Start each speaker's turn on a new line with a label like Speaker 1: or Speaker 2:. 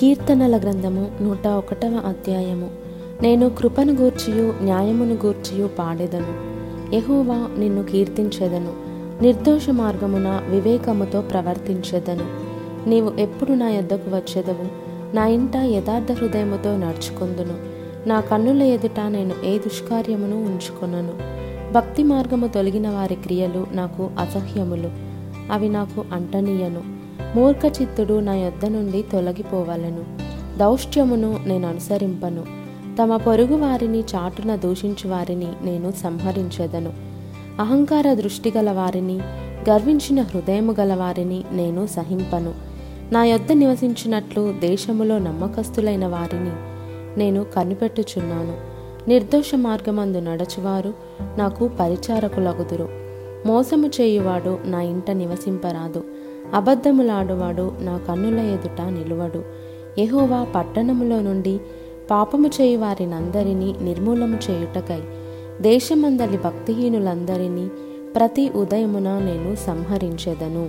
Speaker 1: కీర్తనల గ్రంథము నూట ఒకటవ అధ్యాయము. నేను కృపను గూర్చియు న్యాయమును గూర్చియు పాడెదను. యహోవా నిన్ను కీర్తించెదను. నిర్దోష మార్గమున వివేకముతో ప్రవర్తించేదను. నీవు ఎప్పుడు నా యొద్దకు వచ్చేదవు? నా ఇంట యథార్థ హృదయముతో నడుచుకుందును. నా కన్నుల ఎదుట నేను ఏ దుష్కార్యమును ఉంచుకొనను? భక్తి మార్గము తొలగిన వారి క్రియలు నాకు అసహ్యములు. అవి నాకు అంటనీయను. మూర్ఖచిత్తుడు నా యొద్ద నుండి తొలగిపోవలను. దౌష్ట్యమును నేను అనుసరింపను. తమ పొరుగు వారిని చాటున దూషించు వారిని నేను సంహరించెదను. అహంకార దృష్టి గల వారిని గర్వించిన హృదయము గల వారిని నేను సహింపను. నా యొద్ద నివసించినట్లు దేశములో నమ్మకస్తులైన వారిని నేను కనిపెట్టుచున్నాను. నిర్దోష మార్గమందు నడచువారు నాకు పరిచారకులగుదురు. మోసము చేయువాడు నా ఇంట నివసింపరాదు. అబద్ధములాడువాడు నా కన్నుల ఎదుట నిలువడు. ఎహోవా పట్టణములో నుండి పాపము చేయు వారినందరినీ నిర్మూలము చేయుటకై దేశమందలి భక్తిహీనులందరినీ ప్రతి ఉదయమున నేను సంహరించెదను.